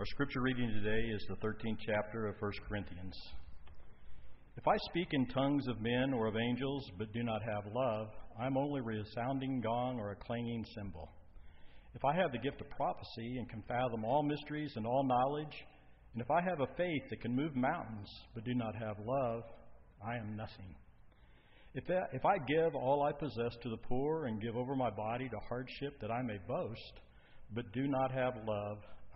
Our scripture reading today is the 13th chapter of 1 Corinthians. If I speak in tongues of men or of angels, but do not have love, I am only a resounding gong or a clanging cymbal. If I have the gift of prophecy and can fathom all mysteries and all knowledge, and if I have a faith that can move mountains, but do not have love, I am nothing. If, that, if I give all I possess to the poor and give over my body to hardship that I may boast, but do not have love,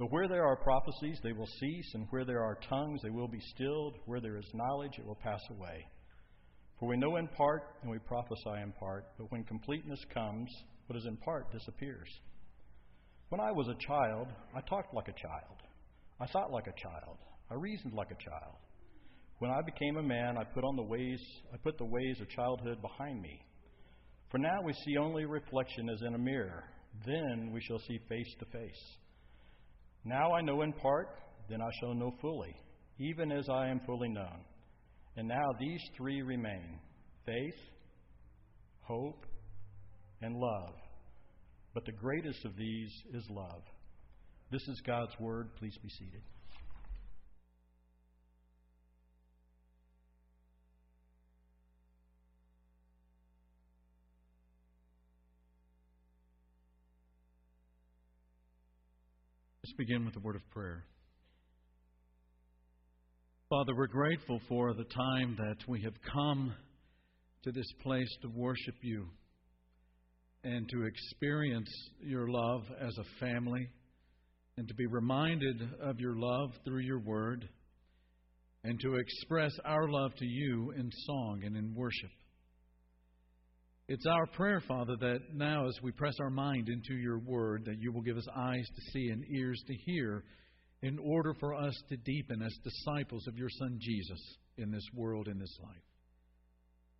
But where there are prophecies, they will cease, and where there are tongues, they will be stilled. Where there is knowledge, it will pass away. For we know in part, and we prophesy in part, but when completeness comes, what is in part disappears. When I was a child, I talked like a child. I thought like a child. I reasoned like a child. When I became a man, I put on the ways I put the ways of childhood behind me. For now we see only reflection as in a mirror. Then we shall see face to face. Now I know in part, then I shall know fully, even as I am fully known. And now these three remain faith, hope, and love. But the greatest of these is love. This is God's word. Please be seated. Begin with a word of prayer. Father, we're grateful for the time that we have come to this place to worship you and to experience your love as a family and to be reminded of your love through your word and to express our love to you in song and in worship. It's our prayer, Father, that now as we press our mind into your word, that you will give us eyes to see and ears to hear in order for us to deepen as disciples of your Son Jesus in this world, in this life.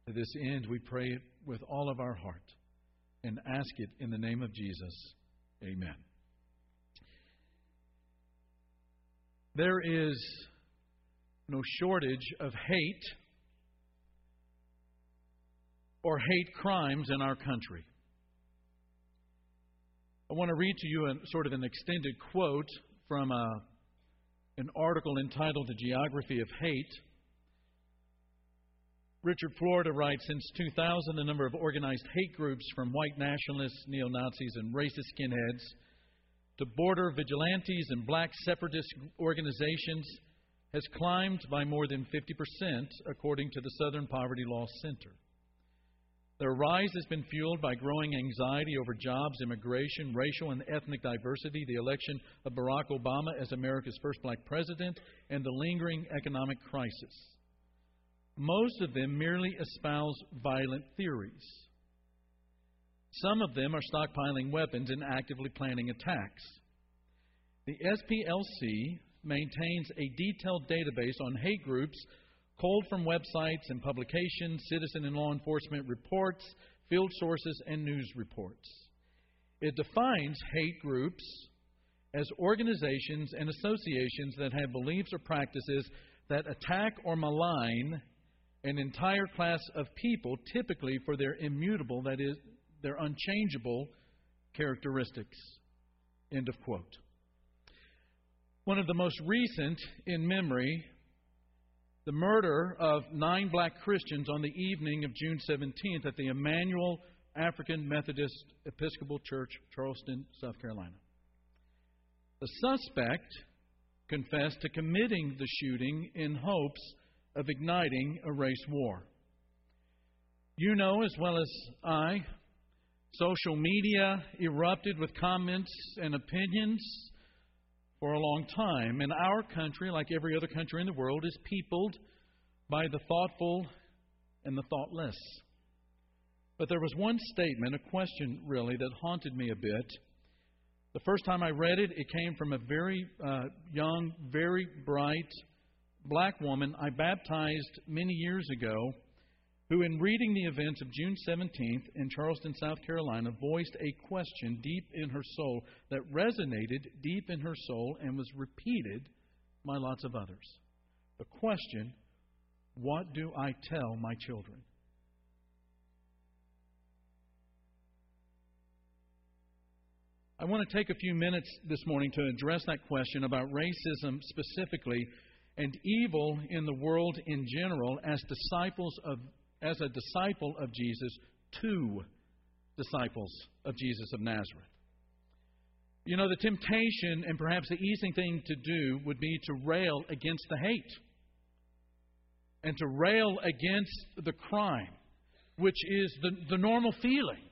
To this end, we pray it with all of our heart and ask it in the name of Jesus. Amen. There is no shortage of hate or hate crimes in our country. I want to read to you a, sort of an extended quote from a, an article entitled The Geography of Hate. Richard Florida writes Since 2000, the number of organized hate groups from white nationalists, neo Nazis, and racist skinheads to border vigilantes and black separatist organizations has climbed by more than 50%, according to the Southern Poverty Law Center. Their rise has been fueled by growing anxiety over jobs, immigration, racial and ethnic diversity, the election of Barack Obama as America's first black president, and the lingering economic crisis. Most of them merely espouse violent theories. Some of them are stockpiling weapons and actively planning attacks. The SPLC maintains a detailed database on hate groups culled from websites and publications, citizen and law enforcement reports, field sources, and news reports. It defines hate groups as organizations and associations that have beliefs or practices that attack or malign an entire class of people, typically for their immutable, that is, their unchangeable characteristics. End of quote. One of the most recent in memory the murder of nine black Christians on the evening of June 17th at the Emanuel African Methodist Episcopal Church, Charleston, South Carolina. The suspect confessed to committing the shooting in hopes of igniting a race war. You know as well as I, social media erupted with comments and opinions for a long time. And our country, like every other country in the world, is peopled by the thoughtful and the thoughtless. But there was one statement, a question really, that haunted me a bit. The first time I read it, it came from a very uh, young, very bright black woman I baptized many years ago, who, in reading the events of June 17th in Charleston, South Carolina, voiced a question deep in her soul that resonated deep in her soul and was repeated by lots of others. The question What do I tell my children? I want to take a few minutes this morning to address that question about racism specifically and evil in the world in general as disciples of as a disciple of Jesus to disciples of Jesus of Nazareth. You know, the temptation and perhaps the easy thing to do would be to rail against the hate and to rail against the crime, which is the, the normal feeling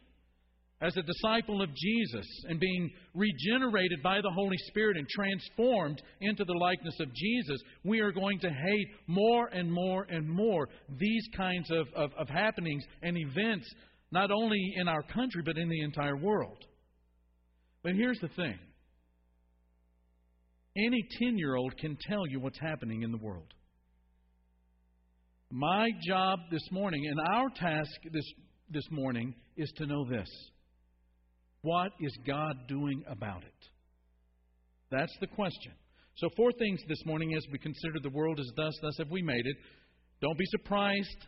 as a disciple of Jesus and being regenerated by the Holy Spirit and transformed into the likeness of Jesus, we are going to hate more and more and more these kinds of, of, of happenings and events, not only in our country, but in the entire world. But here's the thing any 10 year old can tell you what's happening in the world. My job this morning and our task this, this morning is to know this what is God doing about it? That's the question. So, four things this morning as we consider the world as thus, thus have we made it. Don't be surprised.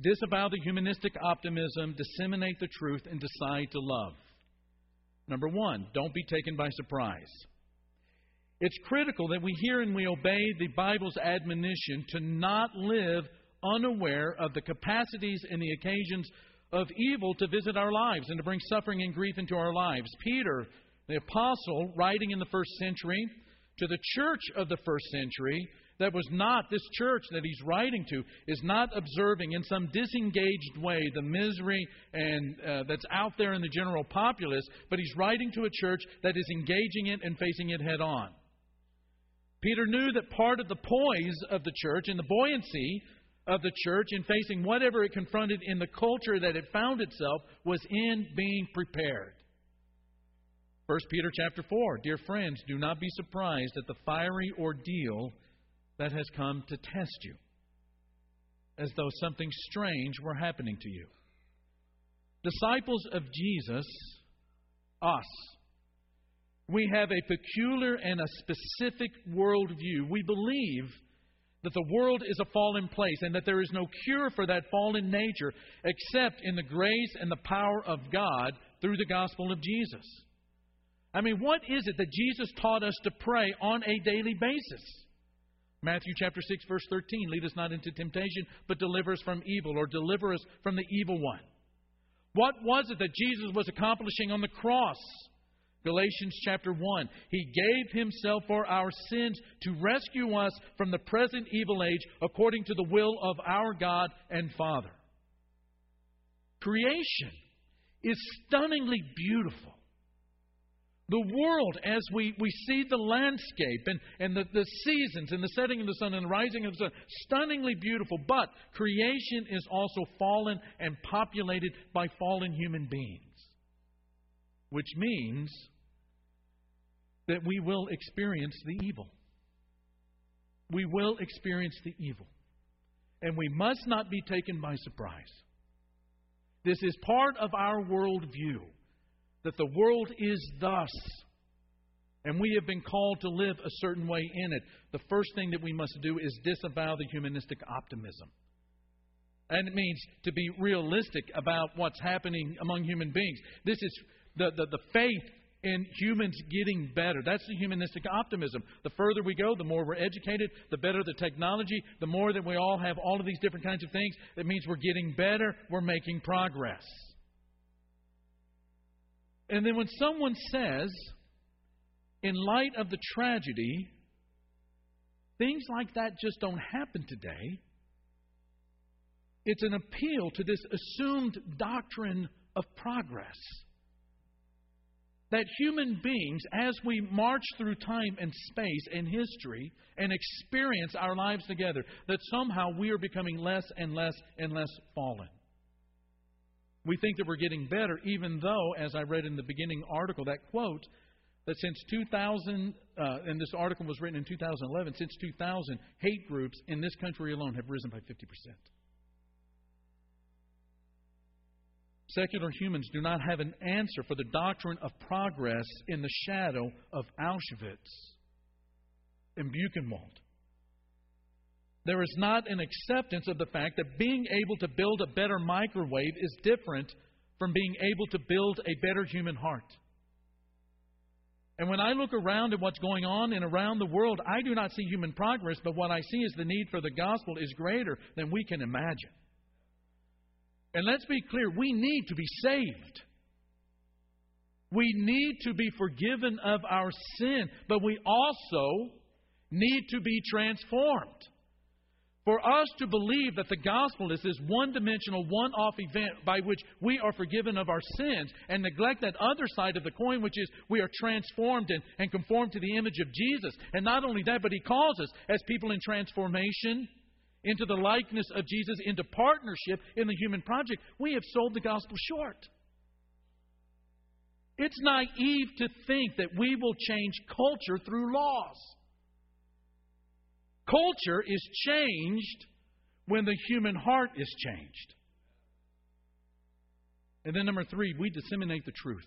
Disavow the humanistic optimism, disseminate the truth, and decide to love. Number one, don't be taken by surprise. It's critical that we hear and we obey the Bible's admonition to not live unaware of the capacities and the occasions of evil to visit our lives and to bring suffering and grief into our lives. Peter, the apostle, writing in the first century to the church of the first century, that was not, this church that he's writing to, is not observing in some disengaged way the misery and uh, that's out there in the general populace, but he's writing to a church that is engaging it and facing it head on. Peter knew that part of the poise of the church and the buoyancy of the church in facing whatever it confronted in the culture that it found itself was in being prepared. 1 Peter chapter 4 Dear friends, do not be surprised at the fiery ordeal that has come to test you, as though something strange were happening to you. Disciples of Jesus, us, we have a peculiar and a specific worldview. We believe that the world is a fallen place and that there is no cure for that fallen nature except in the grace and the power of God through the gospel of Jesus. I mean, what is it that Jesus taught us to pray on a daily basis? Matthew chapter 6 verse 13, lead us not into temptation, but deliver us from evil or deliver us from the evil one. What was it that Jesus was accomplishing on the cross? Galatians chapter 1. He gave himself for our sins to rescue us from the present evil age according to the will of our God and Father. Creation is stunningly beautiful. The world, as we, we see the landscape and, and the, the seasons and the setting of the sun and the rising of the sun, stunningly beautiful. But creation is also fallen and populated by fallen human beings. Which means that we will experience the evil. We will experience the evil. And we must not be taken by surprise. This is part of our worldview that the world is thus, and we have been called to live a certain way in it. The first thing that we must do is disavow the humanistic optimism. And it means to be realistic about what's happening among human beings. This is the, the, the faith in humans getting better. That's the humanistic optimism. The further we go, the more we're educated, the better the technology, the more that we all have all of these different kinds of things. It means we're getting better, we're making progress. And then when someone says, in light of the tragedy, things like that just don't happen today, it's an appeal to this assumed doctrine of progress that human beings, as we march through time and space and history and experience our lives together, that somehow we are becoming less and less and less fallen. We think that we're getting better, even though, as I read in the beginning article, that quote, that since 2000, uh, and this article was written in 2011, since 2000, hate groups in this country alone have risen by 50%. Secular humans do not have an answer for the doctrine of progress in the shadow of Auschwitz and Buchenwald. There is not an acceptance of the fact that being able to build a better microwave is different from being able to build a better human heart. And when I look around at what's going on and around the world, I do not see human progress, but what I see is the need for the gospel is greater than we can imagine. And let's be clear we need to be saved. We need to be forgiven of our sin, but we also need to be transformed. For us to believe that the gospel is this one dimensional, one off event by which we are forgiven of our sins and neglect that other side of the coin, which is we are transformed and, and conformed to the image of Jesus. And not only that, but He calls us as people in transformation into the likeness of Jesus, into partnership in the human project. We have sold the gospel short. It's naive to think that we will change culture through laws. Culture is changed when the human heart is changed. And then, number three, we disseminate the truth.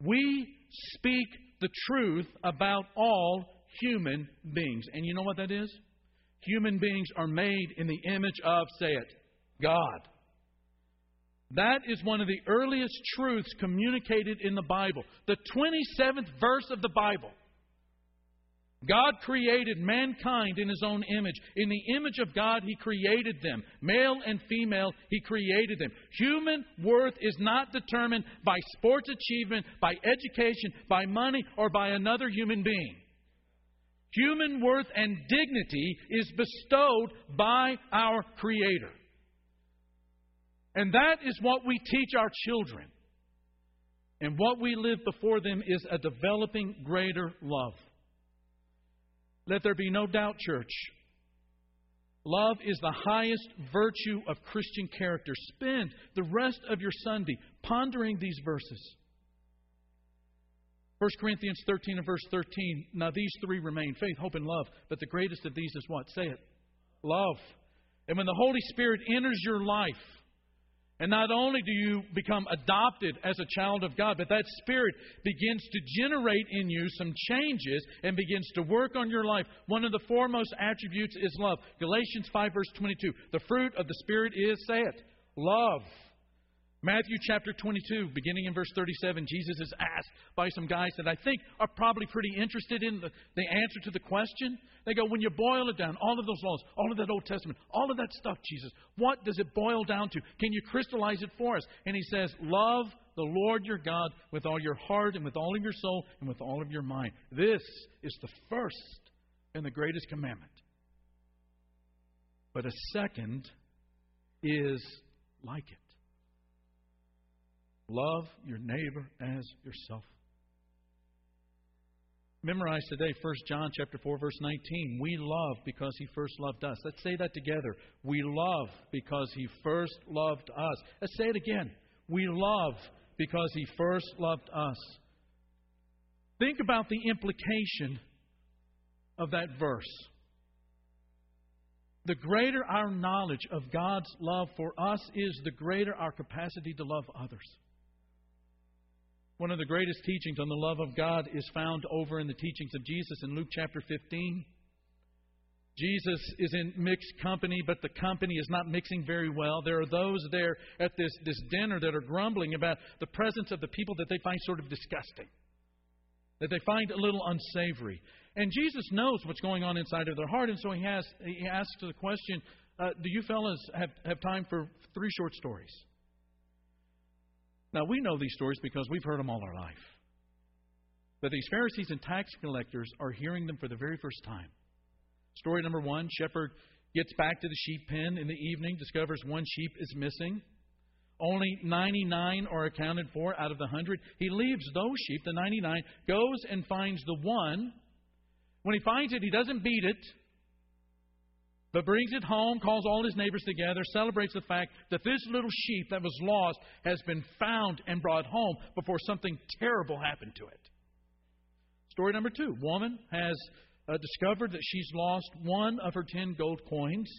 We speak the truth about all human beings. And you know what that is? Human beings are made in the image of, say it, God. That is one of the earliest truths communicated in the Bible. The 27th verse of the Bible God created mankind in His own image. In the image of God, He created them. Male and female, He created them. Human worth is not determined by sports achievement, by education, by money, or by another human being. Human worth and dignity is bestowed by our Creator. And that is what we teach our children. And what we live before them is a developing greater love. Let there be no doubt, church. Love is the highest virtue of Christian character. Spend the rest of your Sunday pondering these verses. 1 Corinthians 13 and verse 13. Now these three remain faith, hope, and love. But the greatest of these is what? Say it. Love. And when the Holy Spirit enters your life, and not only do you become adopted as a child of God, but that Spirit begins to generate in you some changes and begins to work on your life. One of the foremost attributes is love. Galatians 5, verse 22. The fruit of the Spirit is, say it, love. Matthew chapter 22, beginning in verse 37, Jesus is asked by some guys that I think are probably pretty interested in the, the answer to the question. They go, When you boil it down, all of those laws, all of that Old Testament, all of that stuff, Jesus, what does it boil down to? Can you crystallize it for us? And he says, Love the Lord your God with all your heart and with all of your soul and with all of your mind. This is the first and the greatest commandment. But a second is like it. Love your neighbor as yourself. Memorize today 1 John chapter 4 verse 19. We love because he first loved us. Let's say that together. We love because he first loved us. Let's say it again. We love because he first loved us. Think about the implication of that verse. The greater our knowledge of God's love for us is, the greater our capacity to love others. One of the greatest teachings on the love of God is found over in the teachings of Jesus in Luke chapter 15. Jesus is in mixed company, but the company is not mixing very well. There are those there at this, this dinner that are grumbling about the presence of the people that they find sort of disgusting, that they find a little unsavory. And Jesus knows what's going on inside of their heart, and so he, has, he asks the question uh, Do you fellas have, have time for three short stories? Now, we know these stories because we've heard them all our life. But these Pharisees and tax collectors are hearing them for the very first time. Story number one shepherd gets back to the sheep pen in the evening, discovers one sheep is missing. Only 99 are accounted for out of the 100. He leaves those sheep, the 99, goes and finds the one. When he finds it, he doesn't beat it but brings it home, calls all his neighbors together, celebrates the fact that this little sheep that was lost has been found and brought home before something terrible happened to it. Story number two woman has uh, discovered that she's lost one of her ten gold coins,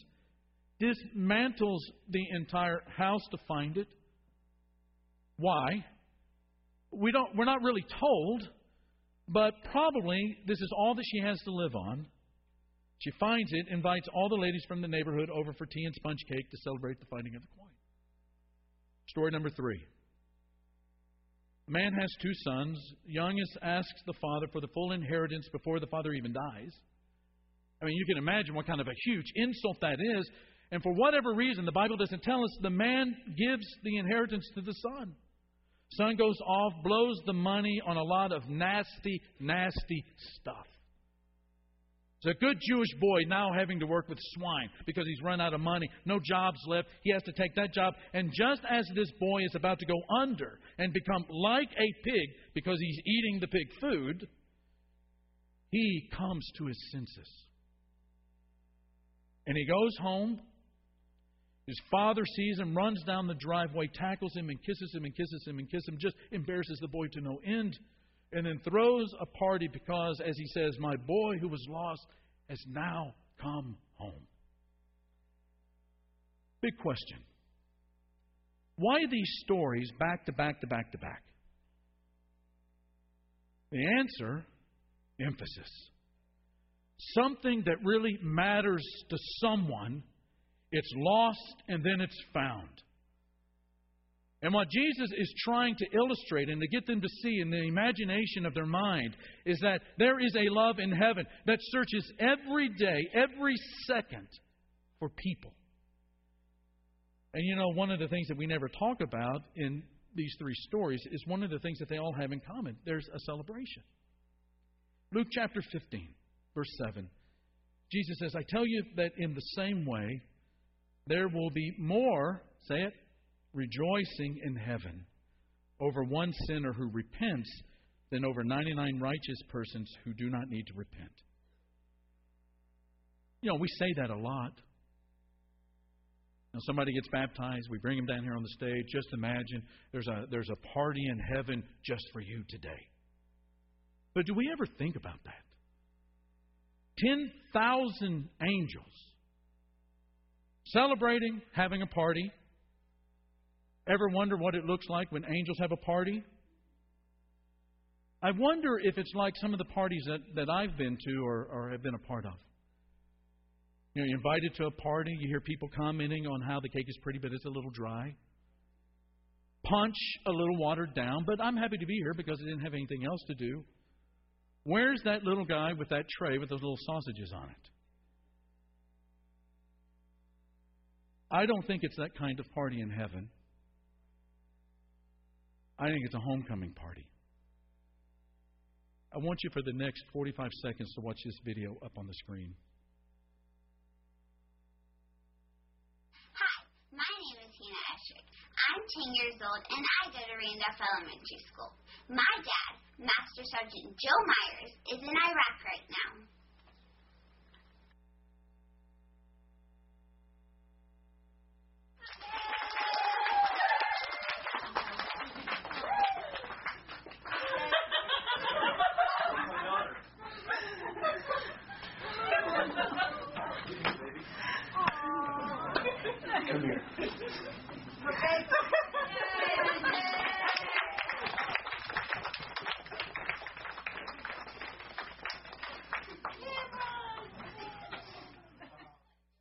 dismantles the entire house to find it. Why? We don't, we're not really told, but probably this is all that she has to live on. She finds it, invites all the ladies from the neighborhood over for tea and sponge cake to celebrate the finding of the coin. Story number three. A man has two sons. Youngest asks the father for the full inheritance before the father even dies. I mean, you can imagine what kind of a huge insult that is. And for whatever reason, the Bible doesn't tell us, the man gives the inheritance to the son. Son goes off, blows the money on a lot of nasty, nasty stuff. It's a good Jewish boy now having to work with swine because he's run out of money, no jobs left. He has to take that job. And just as this boy is about to go under and become like a pig because he's eating the pig food, he comes to his senses. And he goes home. His father sees him, runs down the driveway, tackles him, and kisses him, and kisses him, and kisses him, just embarrasses the boy to no end and then throws a party because, as he says, my boy who was lost has now come home. Big question. Why these stories back to back to back to back? The answer emphasis. Something that really matters to someone, it's lost and then it's found. And what Jesus is trying to illustrate and to get them to see in the imagination of their mind is that there is a love in heaven that searches every day, every second for people. And you know, one of the things that we never talk about in these three stories is one of the things that they all have in common there's a celebration. Luke chapter 15, verse 7. Jesus says, I tell you that in the same way, there will be more, say it, rejoicing in heaven over one sinner who repents than over 99 righteous persons who do not need to repent. You know, we say that a lot. Now, somebody gets baptized, we bring him down here on the stage. Just imagine there's a, there's a party in heaven just for you today. But do we ever think about that? 10,000 angels celebrating, having a party, Ever wonder what it looks like when angels have a party? I wonder if it's like some of the parties that, that I've been to or, or have been a part of. You know, you're invited to a party, you hear people commenting on how the cake is pretty, but it's a little dry. Punch a little watered down, but I'm happy to be here because I didn't have anything else to do. Where's that little guy with that tray with those little sausages on it? I don't think it's that kind of party in heaven. I think it's a homecoming party. I want you for the next 45 seconds to watch this video up on the screen. Hi, my name is Hannah Eschrick. I'm 10 years old and I go to Randolph Elementary School. My dad, Master Sergeant Joe Myers, is in Iraq right now.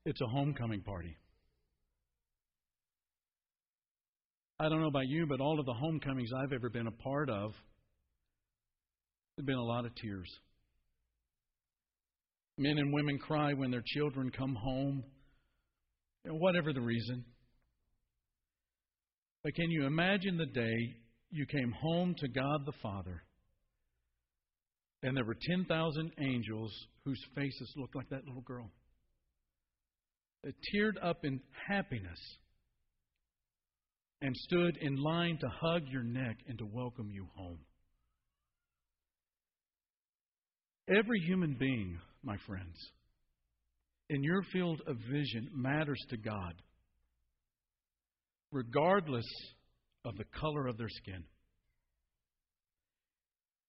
It's a homecoming party. I don't know about you, but all of the homecomings I've ever been a part of, there have been a lot of tears. Men and women cry when their children come home, whatever the reason. But can you imagine the day you came home to God the Father and there were 10,000 angels whose faces looked like that little girl? That teared up in happiness and stood in line to hug your neck and to welcome you home. Every human being, my friends, in your field of vision matters to God, regardless of the color of their skin.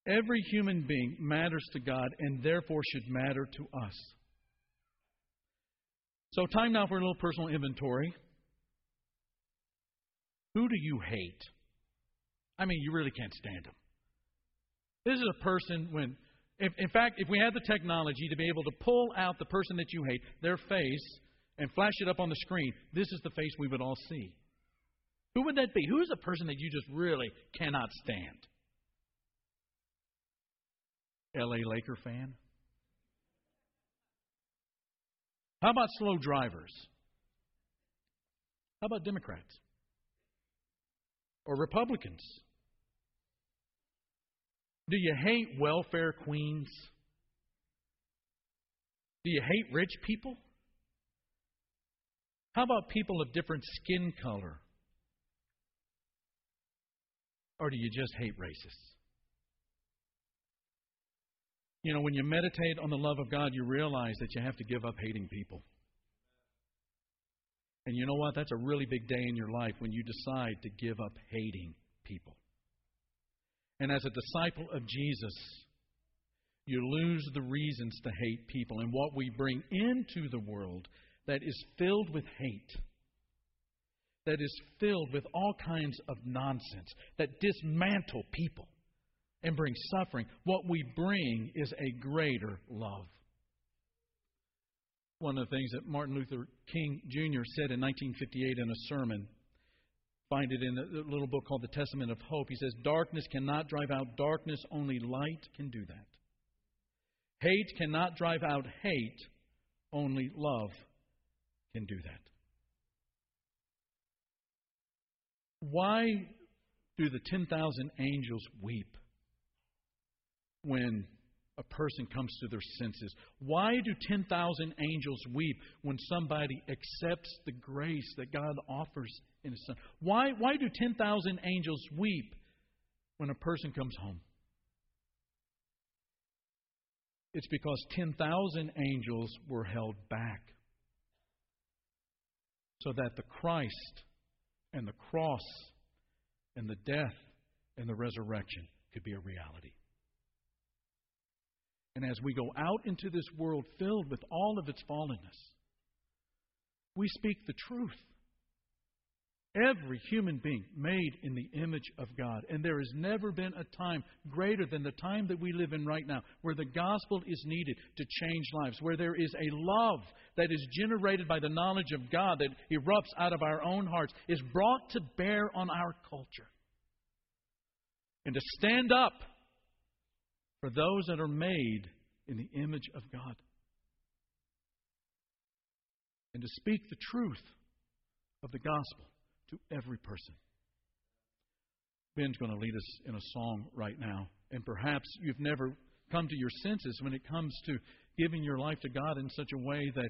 Every human being matters to God and therefore should matter to us. So, time now for a little personal inventory. Who do you hate? I mean, you really can't stand them. This is a person when, if, in fact, if we had the technology to be able to pull out the person that you hate, their face, and flash it up on the screen, this is the face we would all see. Who would that be? Who is a person that you just really cannot stand? LA Laker fan? How about slow drivers? How about Democrats? Or Republicans? Do you hate welfare queens? Do you hate rich people? How about people of different skin color? Or do you just hate racists? You know, when you meditate on the love of God, you realize that you have to give up hating people. And you know what? That's a really big day in your life when you decide to give up hating people. And as a disciple of Jesus, you lose the reasons to hate people. And what we bring into the world that is filled with hate, that is filled with all kinds of nonsense, that dismantle people and bring suffering, what we bring is a greater love. One of the things that Martin Luther King Jr. said in 1958 in a sermon find it in a little book called The Testament of Hope. He says, Darkness cannot drive out darkness, only light can do that. Hate cannot drive out hate, only love can do that. Why do the 10,000 angels weep when a person comes to their senses? Why do 10,000 angels weep when somebody accepts the grace that God offers in His Son? Why, why do 10,000 angels weep when a person comes home? It's because 10,000 angels were held back so that the Christ and the cross and the death and the resurrection could be a reality. And as we go out into this world filled with all of its fallenness, we speak the truth. Every human being made in the image of God. And there has never been a time greater than the time that we live in right now, where the gospel is needed to change lives, where there is a love that is generated by the knowledge of God that erupts out of our own hearts, is brought to bear on our culture. And to stand up for those that are made in the image of God. And to speak the truth of the gospel to every person. Ben's going to lead us in a song right now. And perhaps you've never come to your senses when it comes to giving your life to God in such a way that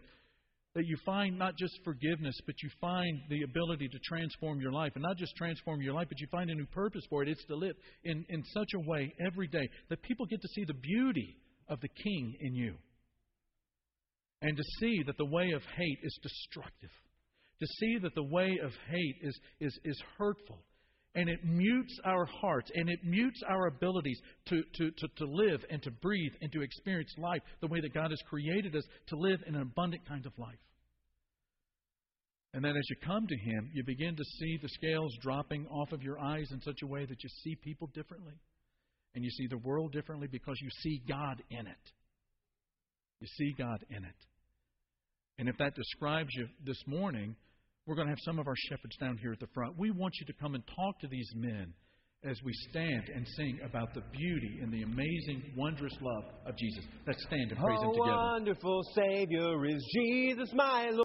that you find not just forgiveness, but you find the ability to transform your life. And not just transform your life, but you find a new purpose for it. It's to live in, in such a way every day that people get to see the beauty of the King in you. And to see that the way of hate is destructive. To see that the way of hate is, is, is hurtful. And it mutes our hearts and it mutes our abilities to, to, to, to live and to breathe and to experience life the way that God has created us to live in an abundant kind of life. And then as you come to Him, you begin to see the scales dropping off of your eyes in such a way that you see people differently. And you see the world differently because you see God in it. You see God in it. And if that describes you this morning, we're going to have some of our shepherds down here at the front. We want you to come and talk to these men as we stand and sing about the beauty and the amazing, wondrous love of Jesus. Let's stand and praise Him together. wonderful Savior is Jesus, my Lord.